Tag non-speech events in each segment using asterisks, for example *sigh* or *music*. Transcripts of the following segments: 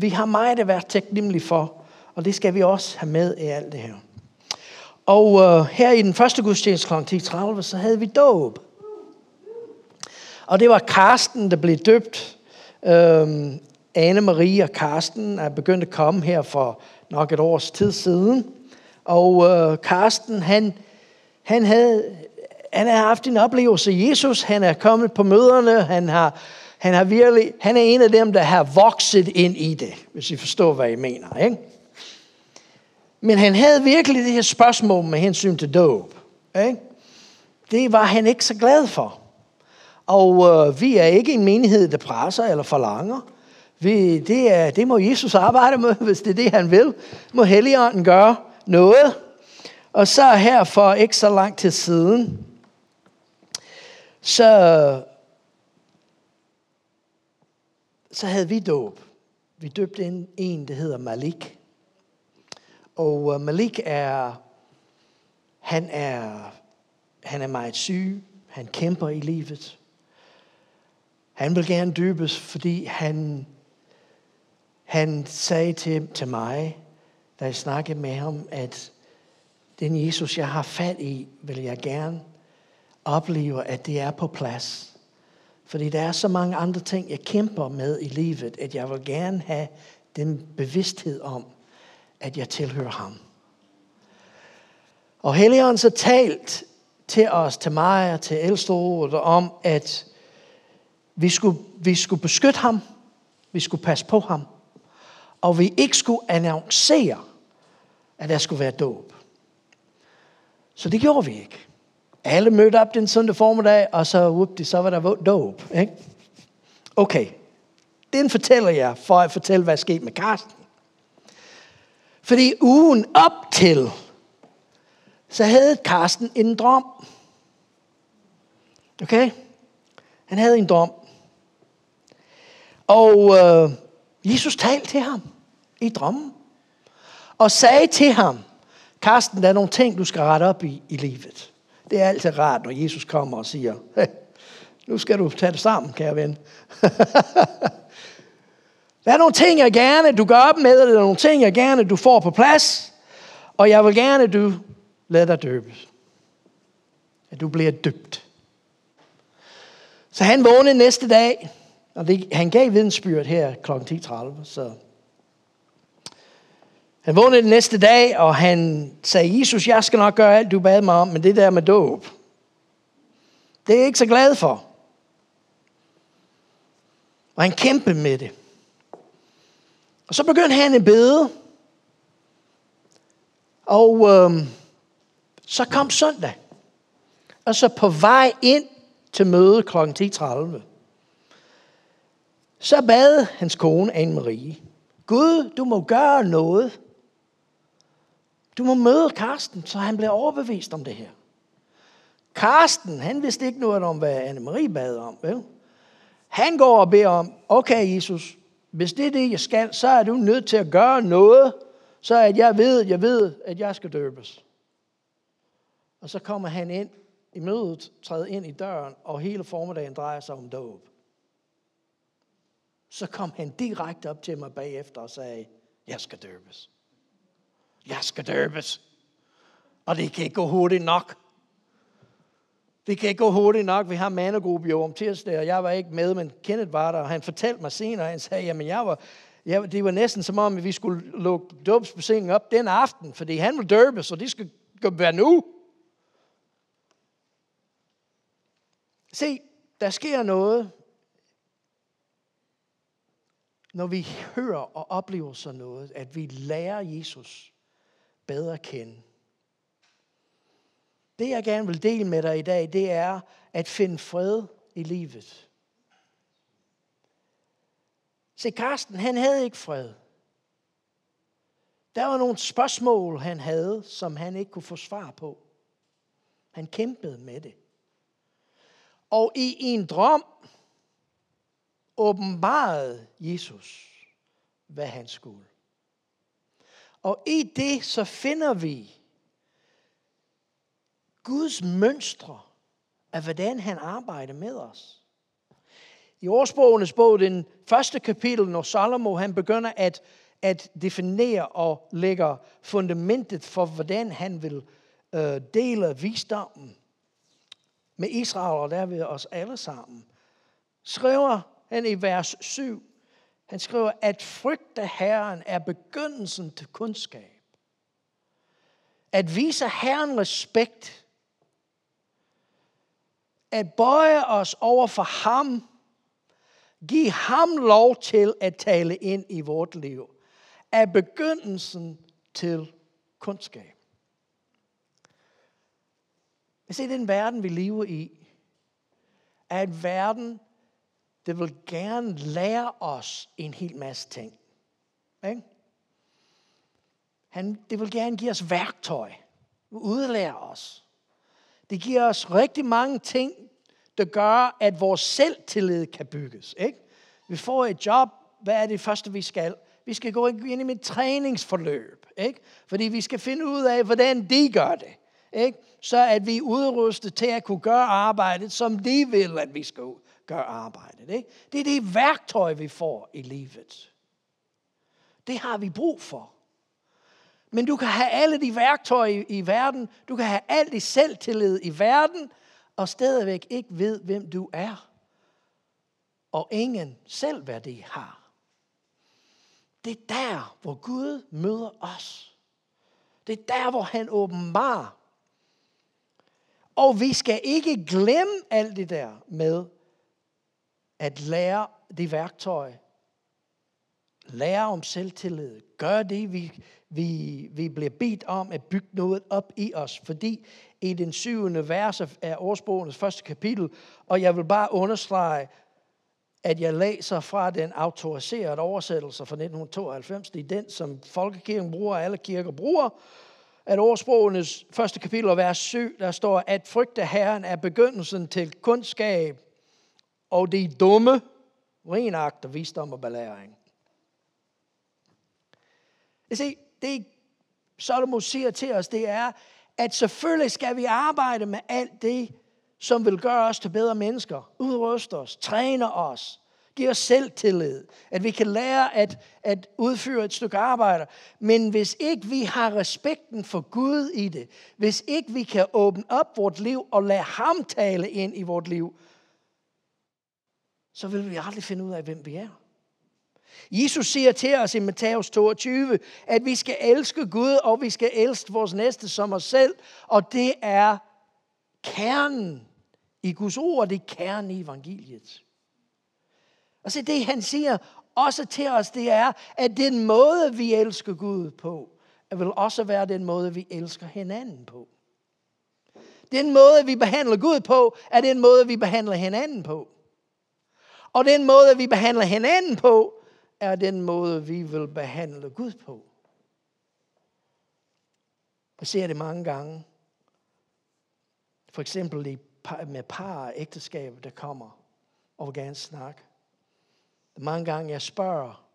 vi har meget at være taknemmelige for, og det skal vi også have med i alt det her. Og uh, her i den første gudstjeneste kl. 10.30, så havde vi dåb. Og det var Karsten, der blev døbt. Øhm, Anne-Marie og Karsten er begyndt at komme her for nok et års tid siden. Og øh, Karsten, han, han, havde, han har haft en oplevelse af Jesus. Han er kommet på møderne. Han, har, han, har virkelig, han er en af dem, der har vokset ind i det, hvis I forstår, hvad jeg mener. Ikke? Men han havde virkelig det her spørgsmål med hensyn til dåb. Ikke? Det var han ikke så glad for. Og øh, vi er ikke en menighed, der presser eller forlanger. Vi, det, er, det må Jesus arbejde med, *laughs* hvis det er det, han vil. Må Helligånden gøre noget. Og så her for ikke så lang tid siden, så, så havde vi dåb. Vi døbte en, en, der hedder Malik. Og uh, Malik er, han er, han er meget syg. Han kæmper i livet. Han vil gerne døbes, fordi han, han sagde til, til mig, da jeg snakkede med ham, at den Jesus, jeg har fat i, vil jeg gerne opleve, at det er på plads. Fordi der er så mange andre ting, jeg kæmper med i livet, at jeg vil gerne have den bevidsthed om, at jeg tilhører ham. Og Helligånden så talt til os, til mig og til ældsterådet, om, at vi skulle, vi skulle beskytte ham, vi skulle passe på ham, og vi ikke skulle annoncere, at der skulle være dåb. Så det gjorde vi ikke. Alle mødte op den søndag formiddag, og så, whoopty, så var der dåb. Ikke? Okay, den fortæller jeg, for at fortælle, hvad der skete med Karsten. Fordi ugen op til, så havde Karsten en drøm. Okay? Han havde en drøm. Og øh, Jesus talte til ham i drømmen. Og sagde til ham, Karsten, der er nogle ting, du skal rette op i i livet. Det er altid rart, når Jesus kommer og siger, hey, nu skal du tage det sammen, kære ven. *laughs* der er nogle ting, jeg gerne, du gør op med, der er nogle ting, jeg gerne, du får på plads, og jeg vil gerne, du lader dig døbe. At du bliver døbt. Så han vågnede næste dag, og det, han gav vidensbyrd her kl. 10.30, så han vågnede den næste dag, og han sagde, Jesus, jeg skal nok gøre alt, du bad mig om, men det der med dåb, det er jeg ikke så glad for. Og han kæmpede med det. Og så begyndte han at bede. Og øhm, så kom søndag. Og så på vej ind til møde kl. 10.30, så bad hans kone, Anne-Marie, Gud, du må gøre noget. Du må møde Karsten, så han bliver overbevist om det her. Karsten, han vidste ikke noget om, hvad Anne-Marie bad om. Vel? Han går og beder om, okay Jesus, hvis det er det, jeg skal, så er du nødt til at gøre noget, så at jeg ved, jeg ved, at jeg skal døbes. Og så kommer han ind i mødet, træder ind i døren, og hele formiddagen drejer sig om dåb. Så kom han direkte op til mig bagefter og sagde, jeg skal døbes. Jeg skal døbes. Og det kan ikke gå hurtigt nok. Det kan ikke gå hurtigt nok. Vi har mandegruppe jo om tirsdag, og jeg var ikke med, men Kenneth var der, og han fortalte mig senere, han sagde, jamen jeg var, jeg, det var næsten som om, at vi skulle lukke dåbsbesingen op den aften, fordi han vil døbes, og det skal være nu. Se, der sker noget, når vi hører og oplever sådan noget, at vi lærer Jesus bedre kende. Det jeg gerne vil dele med dig i dag, det er at finde fred i livet. Se, Karsten, han havde ikke fred. Der var nogle spørgsmål, han havde, som han ikke kunne få svar på. Han kæmpede med det. Og i en drøm åbenbarede Jesus, hvad han skulle. Og i det så finder vi Guds mønstre af, hvordan han arbejder med os. I årsbogenes bog, den første kapitel, når Salomo han begynder at, at definere og lægge fundamentet for, hvordan han vil øh, dele visdommen med Israel og derved os alle sammen, skriver han i vers 7, han skriver, at frygte Herren er begyndelsen til kundskab. At vise Herren respekt. At bøje os over for ham. Giv ham lov til at tale ind i vort liv. Er begyndelsen til kundskab. Men se, den verden, vi lever i, er en verden, det vil gerne lære os en hel masse ting. Ikke? Han, det vil gerne give os værktøj, udlære os. Det giver os rigtig mange ting, der gør, at vores selvtillid kan bygges. Ikke? Vi får et job, hvad er det første, vi skal? Vi skal gå ind i et træningsforløb, ikke? fordi vi skal finde ud af, hvordan de gør det. Ikke? Så at vi er udrustet til at kunne gøre arbejdet, som de vil, at vi skal gør arbejdet. Ikke? Det er det værktøj, vi får i livet. Det har vi brug for. Men du kan have alle de værktøjer i, i verden, du kan have alt det selvtillid i verden, og stadigvæk ikke ved, hvem du er. Og ingen selvværdi har. Det er der, hvor Gud møder os. Det er der, hvor han åbenbarer og vi skal ikke glemme alt det der med at lære det værktøj. Lære om selvtillid. Gør det, vi, vi, vi bliver bedt om at bygge noget op i os. Fordi i den syvende vers af årsbogens første kapitel, og jeg vil bare understrege, at jeg læser fra den autoriserede oversættelse fra 1992. Det er den, som Folkekirken bruger, og alle kirker bruger at årsprogenes første kapitel, vers 7, der står, at frygte Herren er begyndelsen til kundskab, og de dumme renagter visdom og belæring. Jeg se, det Salomo siger til os, det er, at selvfølgelig skal vi arbejde med alt det, som vil gøre os til bedre mennesker, udruste os, træne os, give os selvtillid, at vi kan lære at, at udføre et stykke arbejde. Men hvis ikke vi har respekten for Gud i det, hvis ikke vi kan åbne op vort liv og lade ham tale ind i vort liv, så vil vi aldrig finde ud af, hvem vi er. Jesus siger til os i Matthæus 22, at vi skal elske Gud, og vi skal elske vores næste som os selv. Og det er kernen i Guds ord, det er kernen i evangeliet. Og så det, han siger også til os, det er, at den måde, vi elsker Gud på, vil også være den måde, vi elsker hinanden på. Den måde, vi behandler Gud på, er den måde, vi behandler hinanden på. Og den måde, vi behandler hinanden på, er den måde, vi vil behandle Gud på. Jeg ser det mange gange. For eksempel med par og ægteskaber, der kommer og vil gerne snakke. Mange gange jeg spørger,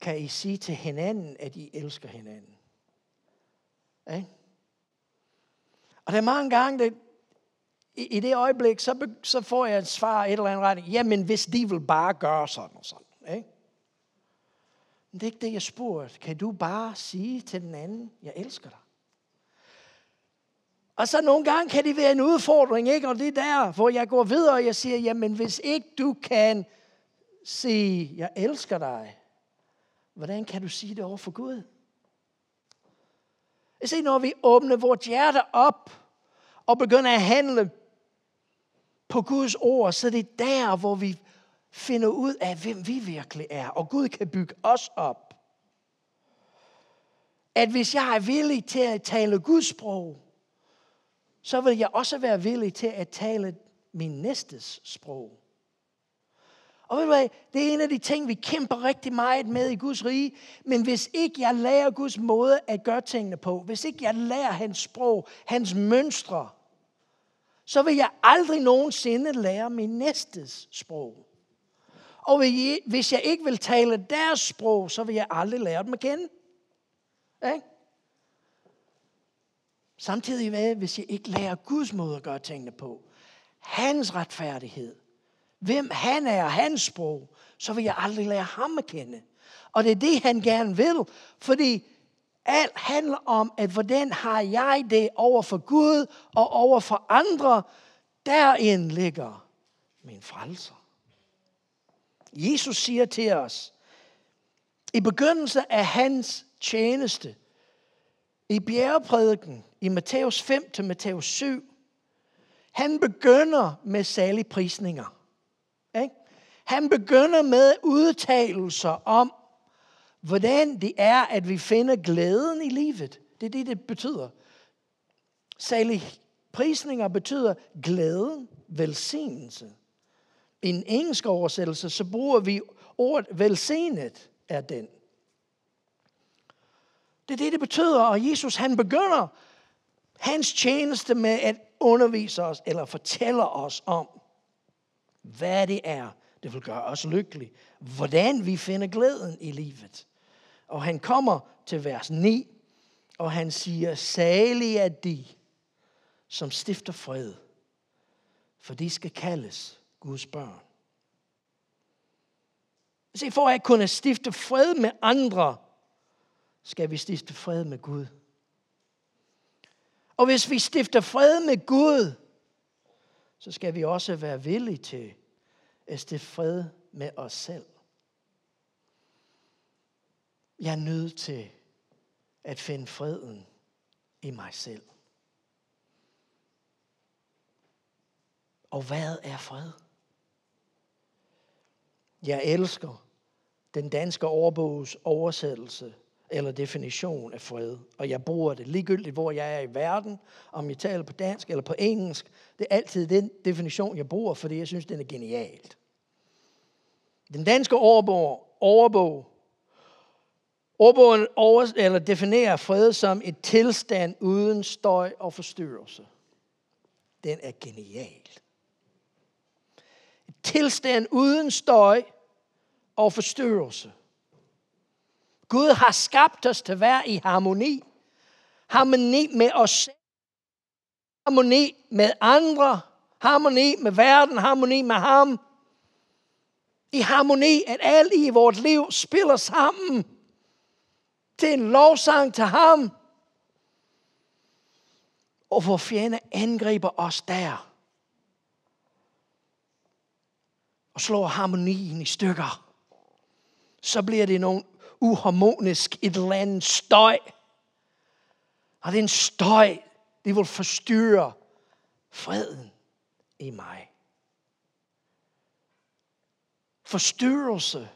kan I sige til hinanden, at I elsker hinanden? Ja? Og der er mange gange, det, i, i det øjeblik, så, så får jeg et svar et eller andet retning. Jamen, hvis de vil bare gøre sådan og sådan. Ikke? Men det er ikke det, jeg spurgte. Kan du bare sige til den anden, jeg elsker dig? Og så nogle gange kan det være en udfordring, ikke? Og det er der, hvor jeg går videre, og jeg siger, jamen hvis ikke du kan sige, jeg elsker dig, hvordan kan du sige det over for Gud? Jeg siger, når vi åbner vores hjerte op, og begynder at handle på Guds ord, så det er der, hvor vi finder ud af, hvem vi virkelig er. Og Gud kan bygge os op. At hvis jeg er villig til at tale Guds sprog, så vil jeg også være villig til at tale min næstes sprog. Og ved du hvad, det er en af de ting, vi kæmper rigtig meget med i Guds rige. Men hvis ikke jeg lærer Guds måde at gøre tingene på, hvis ikke jeg lærer hans sprog, hans mønstre, så vil jeg aldrig nogensinde lære min næstes sprog. Og hvis jeg ikke vil tale deres sprog, så vil jeg aldrig lære dem at kende. Ikke? Samtidig med, hvis jeg ikke lærer Guds måde at gøre tingene på, hans retfærdighed, hvem han er, hans sprog, så vil jeg aldrig lære ham at kende. Og det er det, han gerne vil, fordi alt handler om, at hvordan har jeg det over for Gud og over for andre. Derind ligger min frelser. Jesus siger til os, i begyndelsen af hans tjeneste, i bjergeprædiken, i Matthæus 5 til Matthæus 7, han begynder med særlige prisninger. Ikke? Han begynder med udtalelser om, hvordan det er, at vi finder glæden i livet. Det er det, det betyder. Særlig prisninger betyder glæden, velsignelse. I en engelsk oversættelse, så bruger vi ordet velsignet er den. Det er det, det betyder, og Jesus han begynder hans tjeneste med at undervise os, eller fortælle os om, hvad det er, det vil gøre os lykkelige. Hvordan vi finder glæden i livet. Og han kommer til vers 9, og han siger, salige er de, som stifter fred, for de skal kaldes Guds børn. Se, for at kunne stifte fred med andre, skal vi stifte fred med Gud. Og hvis vi stifter fred med Gud, så skal vi også være villige til at stifte fred med os selv. Jeg er nødt til at finde freden i mig selv. Og hvad er fred? Jeg elsker den danske overbogs oversættelse eller definition af fred. Og jeg bruger det ligegyldigt, hvor jeg er i verden, om jeg taler på dansk eller på engelsk. Det er altid den definition, jeg bruger, fordi jeg synes, den er genialt. Den danske overbog, overbog Ordbogen over, eller definerer fred som et tilstand uden støj og forstyrrelse. Den er genial. Et tilstand uden støj og forstyrrelse. Gud har skabt os til at være i harmoni. Harmoni med os selv. Harmoni med andre. Harmoni med verden. Harmoni med ham. I harmoni, at alt i vores liv spiller sammen til en lovsang til ham. Og hvor fjende angriber os der. Og slår harmonien i stykker. Så bliver det nogen uharmonisk et eller andet støj. Og den støj, det vil forstyrre freden i mig. Forstyrrelse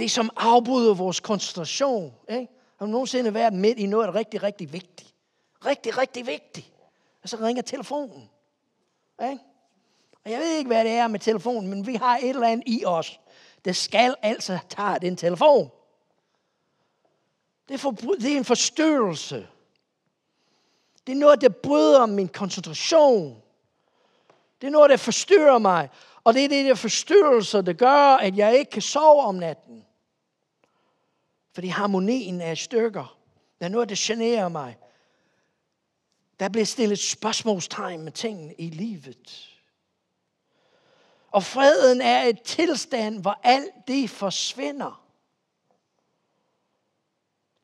det, som afbryder vores koncentration. Ikke? Har du nogensinde været midt i noget rigtig, rigtig vigtigt? Rigtig, rigtig vigtigt. Og så ringer telefonen. Ikke? Og jeg ved ikke, hvad det er med telefonen, men vi har et eller andet i os. Det skal altså tage den telefon. Det er, for, det er en forstyrrelse. Det er noget, der bryder min koncentration. Det er noget, der forstyrrer mig. Og det er det der forstyrrelse, der gør, at jeg ikke kan sove om natten. Fordi harmonien er i stykker. Der er noget, der generer mig. Der bliver stillet spørgsmålstegn med tingene i livet. Og freden er et tilstand, hvor alt det forsvinder.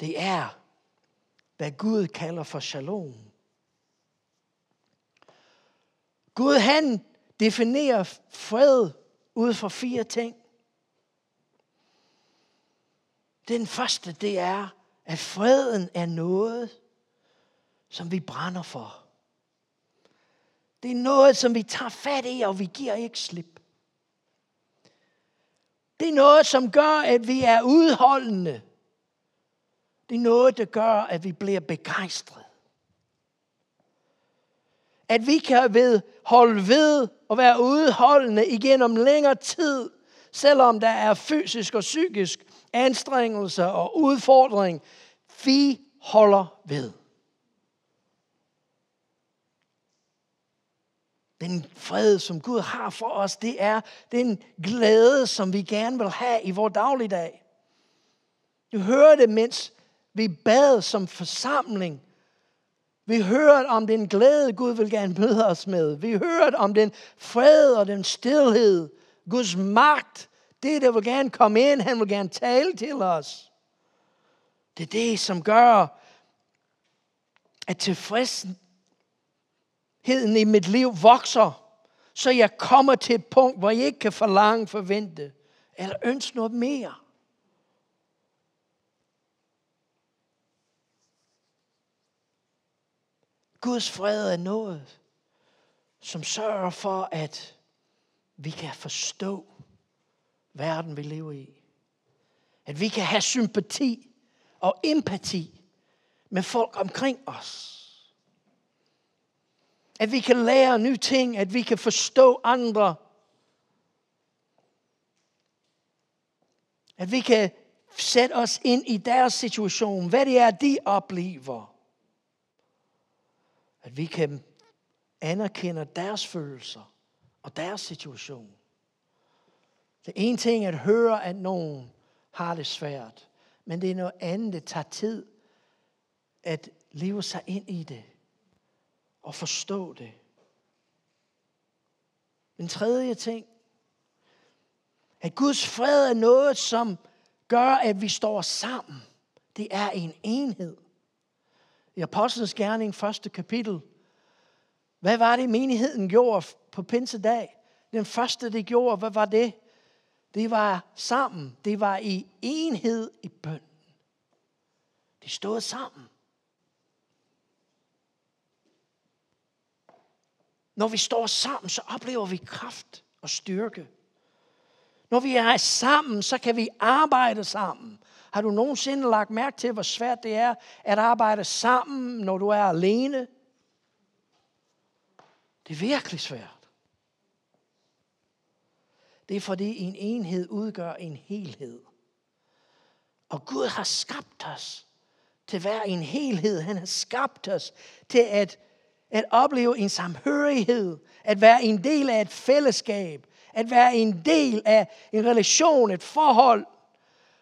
Det er, hvad Gud kalder for shalom. Gud han definerer fred ud fra fire ting. Den første, det er, at freden er noget, som vi brænder for. Det er noget, som vi tager fat i, og vi giver ikke slip. Det er noget, som gør, at vi er udholdende. Det er noget, der gør, at vi bliver begejstret. At vi kan ved holde ved og være udholdende igennem længere tid, selvom der er fysisk og psykisk anstrengelse og udfordring. Vi holder ved. Den fred, som Gud har for os, det er den glæde, som vi gerne vil have i vores dagligdag. Du hører det, mens vi bad som forsamling. Vi hørte om den glæde, Gud vil gerne møde os med. Vi hørte om den fred og den stillhed, Guds magt. Det, der vil gerne komme ind, han vil gerne tale til os. Det er det, som gør, at tilfredsheden i mit liv vokser, så jeg kommer til et punkt, hvor jeg ikke kan forlange, forvente eller ønske noget mere. Guds fred er noget, som sørger for, at vi kan forstå verden, vi lever i. At vi kan have sympati og empati med folk omkring os. At vi kan lære nye ting, at vi kan forstå andre. At vi kan sætte os ind i deres situation, hvad det er, de oplever. At vi kan anerkende deres følelser og deres situation. Det er en ting at høre, at nogen har det svært, men det er noget andet, det tager tid at leve sig ind i det og forstå det. En tredje ting, at Guds fred er noget, som gør, at vi står sammen. Det er en enhed. I Apostlenes Gerning, første kapitel. Hvad var det, menigheden gjorde på pinsedag? Den første, det gjorde, hvad var det? Det var sammen. Det var i enhed i bøn. De stod sammen. Når vi står sammen, så oplever vi kraft og styrke. Når vi er sammen, så kan vi arbejde sammen. Har du nogensinde lagt mærke til, hvor svært det er at arbejde sammen, når du er alene? Det er virkelig svært. Det er fordi en enhed udgør en helhed. Og Gud har skabt os til at være en helhed. Han har skabt os til at, at opleve en samhørighed, at være en del af et fællesskab, at være en del af en relation, et forhold,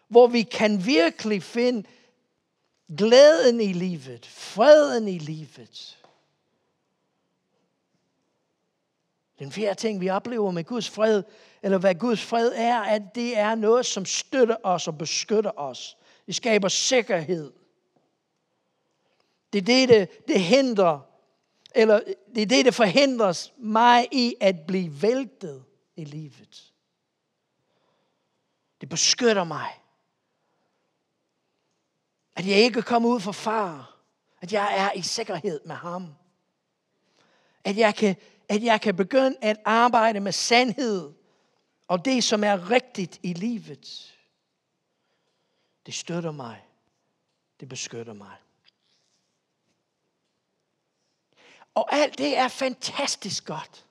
hvor vi kan virkelig finde glæden i livet, freden i livet. Den fjerde ting, vi oplever med Guds fred, eller hvad Guds fred er, at det er noget, som støtter os og beskytter os. Det skaber sikkerhed. Det er det, det, det hindrer, eller det er det, det forhindrer mig i at blive væltet i livet. Det beskytter mig. At jeg ikke kommer ud for far. At jeg er i sikkerhed med ham. At jeg kan, at jeg kan begynde at arbejde med sandhed og det, som er rigtigt i livet. Det støtter mig. Det beskytter mig. Og alt det er fantastisk godt.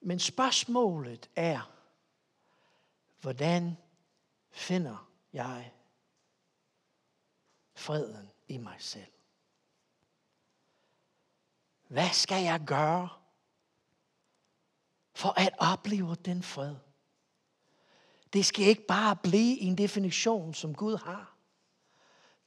Men spørgsmålet er, hvordan finder jeg freden i mig selv? Hvad skal jeg gøre for at opleve den fred? Det skal ikke bare blive en definition, som Gud har.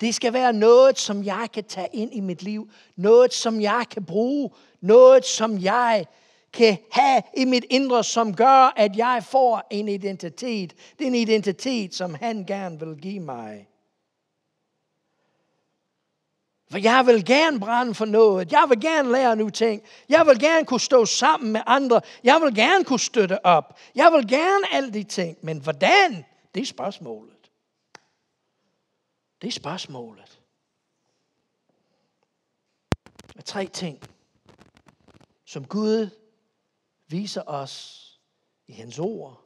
Det skal være noget, som jeg kan tage ind i mit liv. Noget, som jeg kan bruge. Noget, som jeg kan have i mit indre, som gør, at jeg får en identitet. Den identitet, som han gerne vil give mig. For jeg vil gerne brænde for noget. Jeg vil gerne lære nye ting. Jeg vil gerne kunne stå sammen med andre. Jeg vil gerne kunne støtte op. Jeg vil gerne alle de ting. Men hvordan? Det er spørgsmålet. Det er spørgsmålet. Der er tre ting, som Gud viser os i hans ord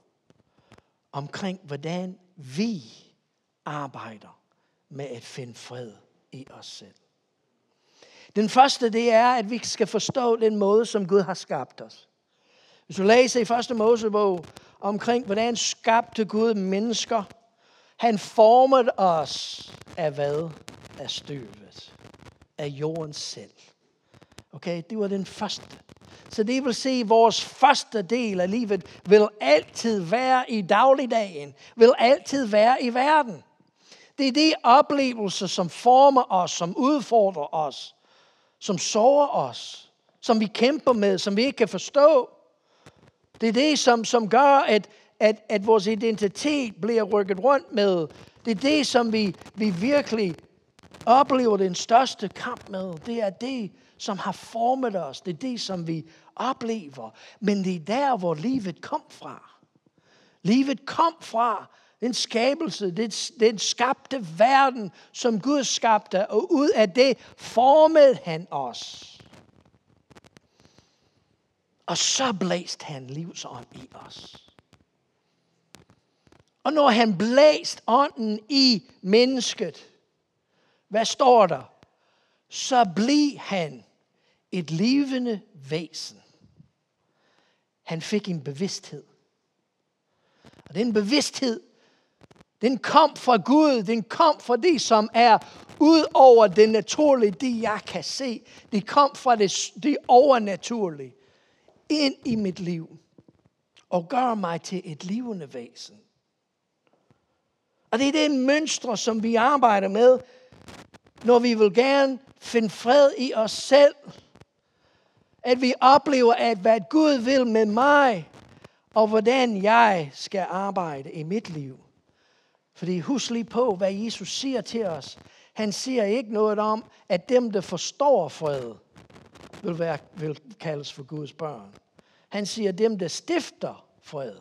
omkring, hvordan vi arbejder med at finde fred i os selv. Den første, det er, at vi skal forstå den måde, som Gud har skabt os. Hvis du læser i første Mosebog omkring, hvordan skabte Gud mennesker, han formede os af hvad? Af støvet. Af jorden selv. Okay, det var den første. Så det vil sige, at vores første del af livet vil altid være i dagligdagen. Vil altid være i verden. Det er de oplevelser, som former os, som udfordrer os, som sover os, som vi kæmper med, som vi ikke kan forstå. Det er det, som, som gør, at, at, at vores identitet bliver rykket rundt med. Det er det, som vi, vi virkelig oplever den største kamp med. Det er det, som har formet os. Det er det, som vi oplever. Men det er der, hvor livet kom fra. Livet kom fra en skabelse, det den skabte verden, som Gud skabte, og ud af det formede han os. Og så blæste han livsånd i os. Og når han blæste ånden i mennesket, hvad står der? Så blev han et levende væsen. Han fik en bevidsthed. Og den bevidsthed, den kom fra Gud. Den kom fra det, som er ud over det naturlige, det jeg kan se. Det kom fra det, det overnaturlige ind i mit liv og gør mig til et levende væsen. Og det er den mønstre, som vi arbejder med, når vi vil gerne finde fred i os selv. At vi oplever, at hvad Gud vil med mig, og hvordan jeg skal arbejde i mit liv. Fordi husk lige på, hvad Jesus siger til os. Han siger ikke noget om, at dem, der forstår fred, vil, være, vil kaldes for Guds børn. Han siger, dem, der stifter fred.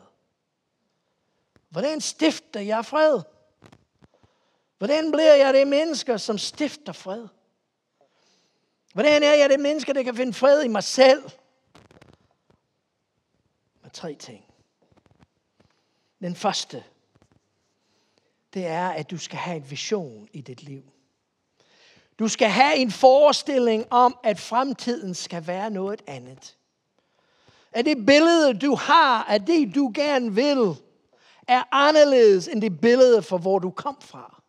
Hvordan stifter jeg fred? Hvordan bliver jeg det mennesker, som stifter fred? Hvordan er jeg det menneske, der kan finde fred i mig selv? Med tre ting. Den første, det er, at du skal have en vision i dit liv. Du skal have en forestilling om, at fremtiden skal være noget andet. At det billede, du har af det, du gerne vil, er anderledes end det billede for, hvor du kom fra.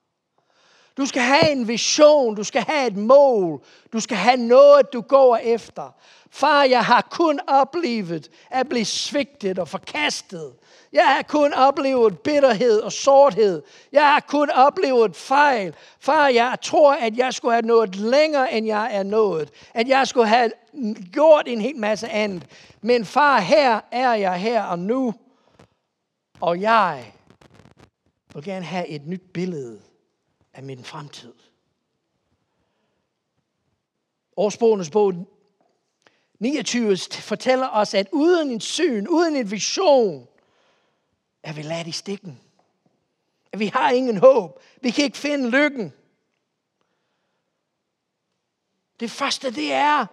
Du skal have en vision, du skal have et mål, du skal have noget, du går efter. Far, jeg har kun oplevet at blive svigtet og forkastet. Jeg har kun oplevet bitterhed og sorthed. Jeg har kun oplevet fejl. Far, jeg tror, at jeg skulle have nået længere, end jeg er nået. At jeg skulle have gjort en hel masse andet. Men far, her er jeg her og nu. Og jeg vil gerne have et nyt billede af min fremtid. Årsbogenes bog 29 fortæller os, at uden en syn, uden en vision, er vi ladt i stikken. At vi har ingen håb. Vi kan ikke finde lykken. Det første, det er,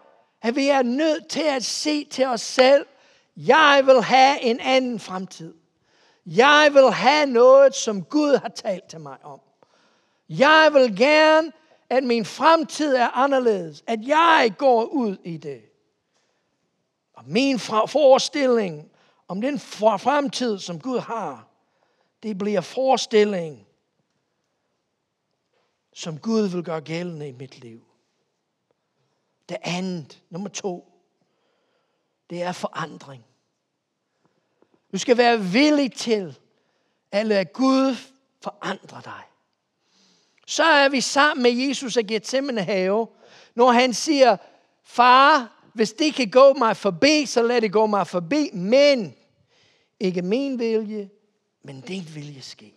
at vi er nødt til at se til os selv. Jeg vil have en anden fremtid. Jeg vil have noget, som Gud har talt til mig om. Jeg vil gerne, at min fremtid er anderledes. At jeg går ud i det. Og min forestilling om den fremtid, som Gud har, det bliver forestilling, som Gud vil gøre gældende i mit liv. Det andet, nummer to, det er forandring. Du skal være villig til at lade Gud forandre dig. Så er vi sammen med Jesus i Gethsemane have, når han siger, far, hvis det kan gå mig forbi, så lad det gå mig forbi. Men ikke min vilje, men din vilje ske.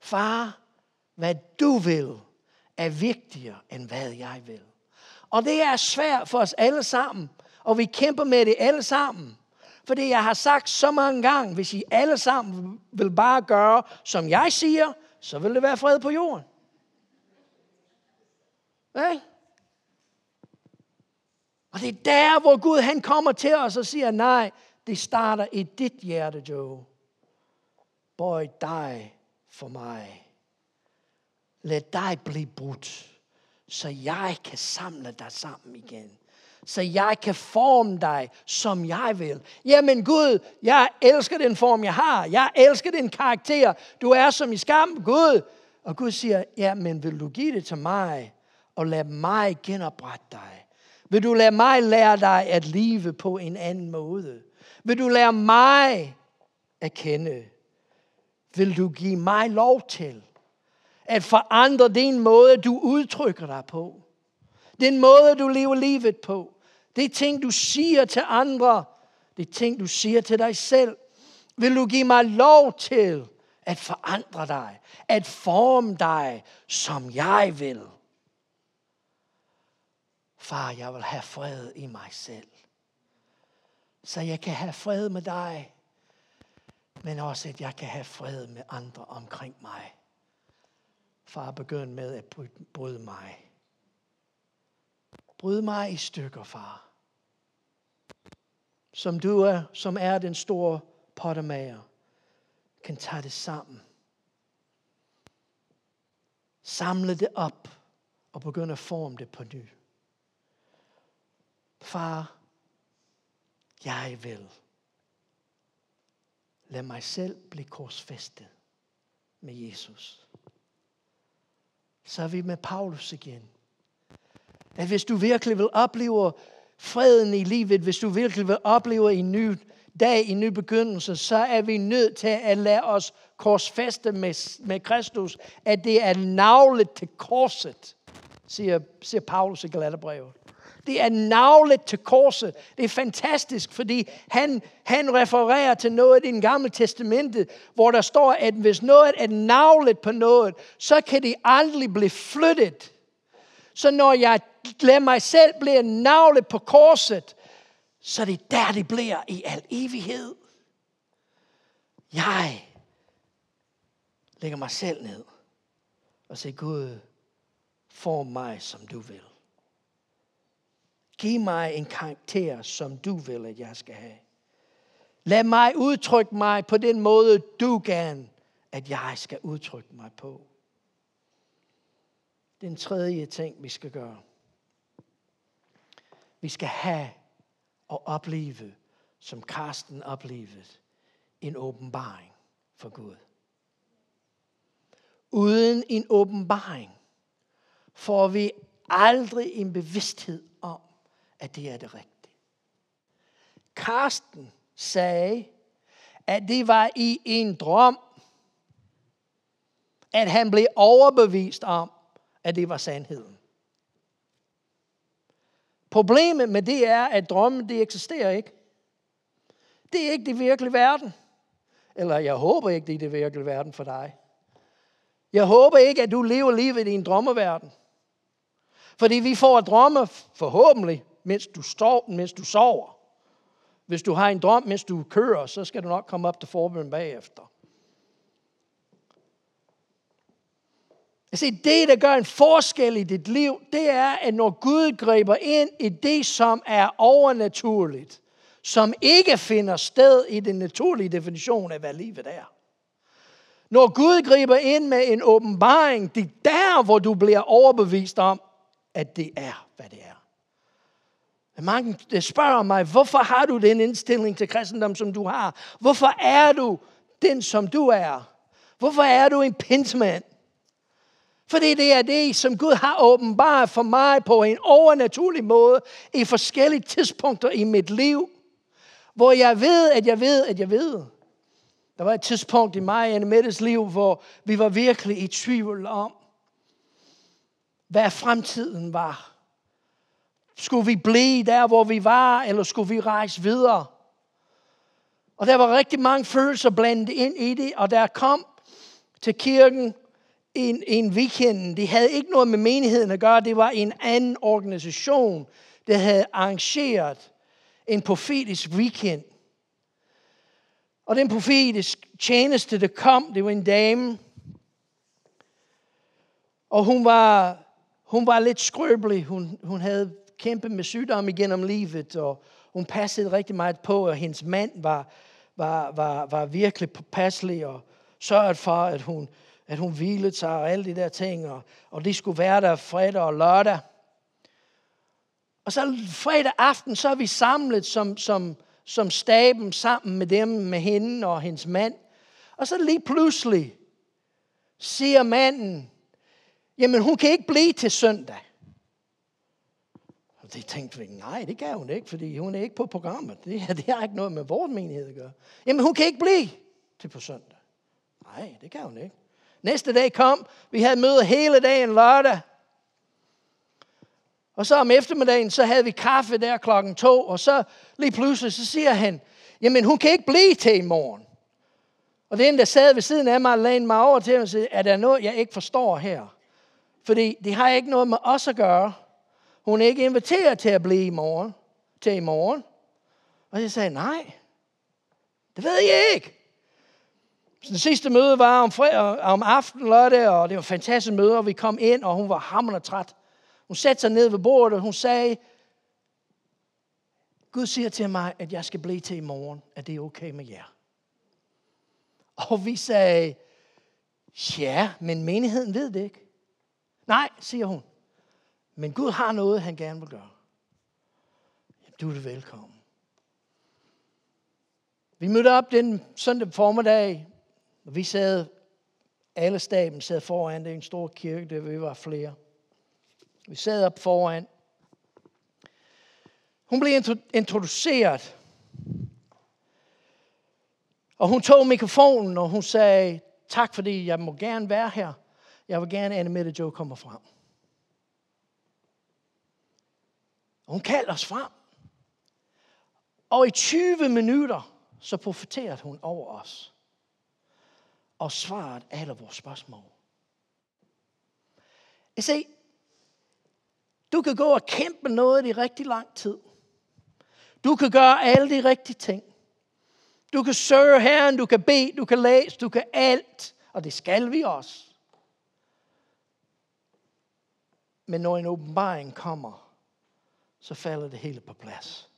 Far, hvad du vil, er vigtigere end hvad jeg vil. Og det er svært for os alle sammen, og vi kæmper med det alle sammen. Fordi jeg har sagt så mange gange, hvis I alle sammen vil bare gøre, som jeg siger, så vil det være fred på jorden. Okay? Og det er der, hvor Gud han kommer til os og siger, nej, det starter i dit hjerte, Joe. Bøj dig for mig. Lad dig blive brudt, så jeg kan samle dig sammen igen. Så jeg kan forme dig, som jeg vil. Jamen Gud, jeg elsker den form, jeg har. Jeg elsker den karakter. Du er som i skam, Gud. Og Gud siger, ja, men vil du give det til mig, og lad mig genoprette dig? Vil du lade mig lære dig at leve på en anden måde? Vil du lære mig at kende? Vil du give mig lov til at forandre den måde, du udtrykker dig på. Den måde, du lever livet på. Det er ting, du siger til andre. Det er ting, du siger til dig selv. Vil du give mig lov til at forandre dig, at forme dig, som jeg vil? Far, jeg vil have fred i mig selv. Så jeg kan have fred med dig, men også at jeg kan have fred med andre omkring mig. Far, begynd med at bryde mig. Bryd mig i stykker, far. Som du er, som er den store pottermager, kan tage det sammen. Samle det op og begynde at forme det på ny. Far, jeg vil. Lad mig selv blive korsfæstet med Jesus. Så er vi med Paulus igen. At hvis du virkelig vil opleve freden i livet, hvis du virkelig vil opleve en ny dag, en ny begyndelse, så er vi nødt til at lade os korsfæste med, med Kristus, at det er navlet til korset, siger, siger Paulus i Galaterbrevet. Det er navlet til korset. Det er fantastisk, fordi han, han refererer til noget i den gamle testamente, hvor der står, at hvis noget er navlet på noget, så kan det aldrig blive flyttet. Så når jeg lader mig selv blive navlet på korset, så det er der, det bliver i al evighed. Jeg lægger mig selv ned og siger, Gud, form mig, som du vil. Giv mig en karakter, som du vil, at jeg skal have. Lad mig udtrykke mig på den måde, du gerne, at jeg skal udtrykke mig på. Den tredje ting, vi skal gøre. Vi skal have og opleve, som Karsten oplevede, en åbenbaring for Gud. Uden en åbenbaring får vi aldrig en bevidsthed at det er det rigtige. Karsten sagde, at det var i en drøm, at han blev overbevist om, at det var sandheden. Problemet med det er, at drømmen, det eksisterer ikke. Det er ikke det virkelige verden. Eller jeg håber ikke, det er det virkelige verden for dig. Jeg håber ikke, at du lever livet i en drømmeverden. Fordi vi får drømme forhåbentlig, mens du, står, mens du sover. Hvis du har en drøm, mens du kører, så skal du nok komme op til forbøn bagefter. Jeg siger, det, der gør en forskel i dit liv, det er, at når Gud griber ind i det, som er overnaturligt, som ikke finder sted i den naturlige definition af, hvad livet er. Når Gud griber ind med en åbenbaring, det er der, hvor du bliver overbevist om, at det er, hvad det er. Mange øh, spørger mig, hvorfor har du den indstilling til kristendom, som du har? Hvorfor er du den, som du er? Hvorfor er du en pinsmand? Fordi det er det, som Gud har åbenbart for mig på en overnaturlig måde i forskellige tidspunkter i mit liv, hvor jeg ved, at jeg ved, at jeg ved. Der var et tidspunkt i mig og Annemettes liv, hvor vi var virkelig i tvivl om, hvad fremtiden var. Skulle vi blive der, hvor vi var, eller skulle vi rejse videre? Og der var rigtig mange følelser blandet ind i det, og der kom til kirken en, en weekend. Det havde ikke noget med menigheden at gøre. Det var en anden organisation, der havde arrangeret en profetisk weekend. Og den profetisk tjeneste, der kom, det var en dame. Og hun var, hun var lidt skrøbelig. Hun, hun havde kæmpet med sygdom igennem livet, og hun passede rigtig meget på, og hendes mand var, var, var, var virkelig påpasselig og sørgede for, at hun at hun hvilede sig og alle de der ting, og, og det skulle være der fredag og lørdag. Og så fredag aften, så er vi samlet som, som, som staben sammen med dem, med hende og hendes mand. Og så lige pludselig siger manden, jamen hun kan ikke blive til søndag. Og det tænkte vi, nej, det kan hun ikke, fordi hun er ikke på programmet. Det, *laughs* det har ikke noget med vores menighed at gøre. Jamen hun kan ikke blive til på søndag. Nej, det kan hun ikke. Næste dag kom, vi havde møde hele dagen lørdag. Og så om eftermiddagen, så havde vi kaffe der klokken to, og så lige pludselig, så siger han, jamen hun kan ikke blive til i morgen. Og det ene, der sad ved siden af mig, lagde mig over til og sagde, er der noget, jeg ikke forstår her? Fordi det har ikke noget med os at gøre. Hun er ikke inviteret til at blive i morgen, til i morgen. Og jeg sagde, nej, det ved jeg ikke. Så det sidste møde var om, fredag, om aftenen lørdag, og det var et fantastisk møde, og vi kom ind, og hun var hammerende træt. Hun satte sig ned ved bordet, og hun sagde, Gud siger til mig, at jeg skal blive til i morgen. Er det okay med jer? Og vi sagde, ja, men menigheden ved det ikke. Nej, siger hun. Men Gud har noget, han gerne vil gøre. Jamen, du er det velkommen. Vi mødte op den søndag formiddag, og vi sad, alle staben sad foran, det er en stor kirke, der vi var flere. Vi sad op foran. Hun blev introduceret. Og hun tog mikrofonen, og hun sagde, tak fordi jeg må gerne være her. Jeg vil gerne, at Anne Joe kommer frem. Og hun kaldte os frem. Og i 20 minutter, så profeterede hun over os. Og svaret alle vores spørgsmål. Jeg se, du kan gå og kæmpe noget i rigtig lang tid. Du kan gøre alle de rigtige ting. Du kan søge Herren, du kan bede, du kan læse, du kan alt. Og det skal vi også. Men når en åbenbaring kommer, så falder det hele på plads.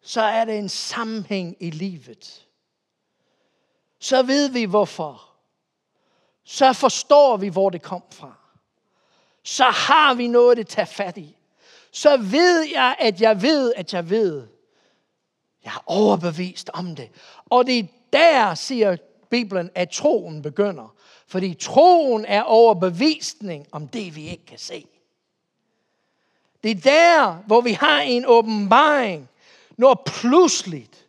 Så er det en sammenhæng i livet. Så ved vi hvorfor. Så forstår vi, hvor det kom fra. Så har vi noget at tage fat i. Så ved jeg, at jeg ved, at jeg ved. Jeg er overbevist om det. Og det er der, siger Bibelen, at troen begynder. Fordi troen er overbevisning om det, vi ikke kan se. Det er der, hvor vi har en åbenbaring, når pludseligt,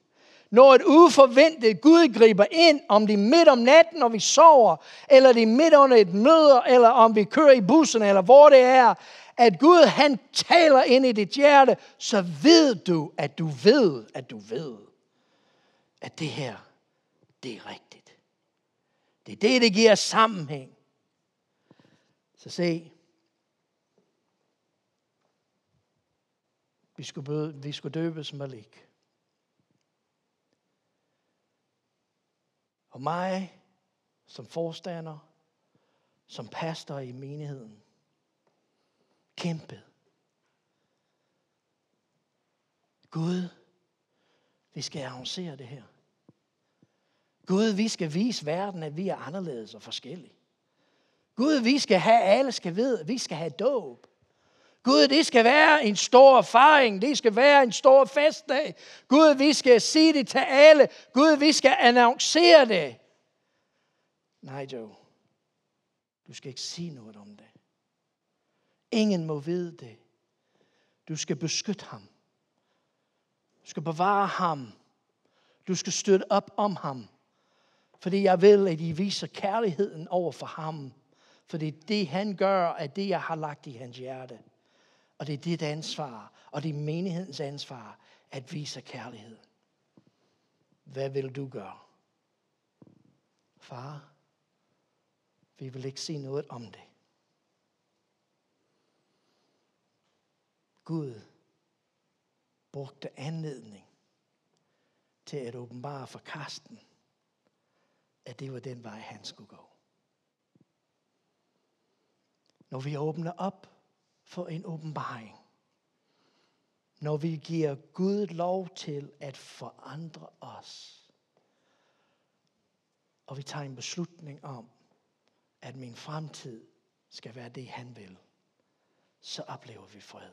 når et uforventet Gud griber ind, om det er midt om natten, når vi sover, eller det er midt under et møde, eller om vi kører i bussen, eller hvor det er, at Gud han taler ind i dit hjerte, så ved du, at du ved, at du ved, at det her, det er rigtigt. Det er det, det giver sammenhæng. Så se, vi skulle, bøde, vi skulle døbes Malik. Og mig som forstander, som pastor i menigheden, kæmpet. Gud, vi skal annoncere det her. Gud, vi skal vise verden, at vi er anderledes og forskellige. Gud, vi skal have, alle skal vide, vi skal have dåb. Gud, det skal være en stor erfaring. Det skal være en stor festdag. Gud, vi skal sige det til alle. Gud, vi skal annoncere det. Nej, Joe. Du skal ikke sige noget om det. Ingen må vide det. Du skal beskytte ham. Du skal bevare ham. Du skal støtte op om ham. Fordi jeg vil, at I viser kærligheden over for ham. Fordi det, han gør, er det, jeg har lagt i hans hjerte. Og det er dit ansvar, og det er menighedens ansvar, at vise kærlighed. Hvad vil du gøre? Far, vi vil ikke sige noget om det. Gud brugte anledning til at åbenbare for Karsten, at det var den vej, han skulle gå. Når vi åbner op for en åbenbaring, når vi giver Gud lov til at forandre os, og vi tager en beslutning om, at min fremtid skal være det, han vil, så oplever vi fred.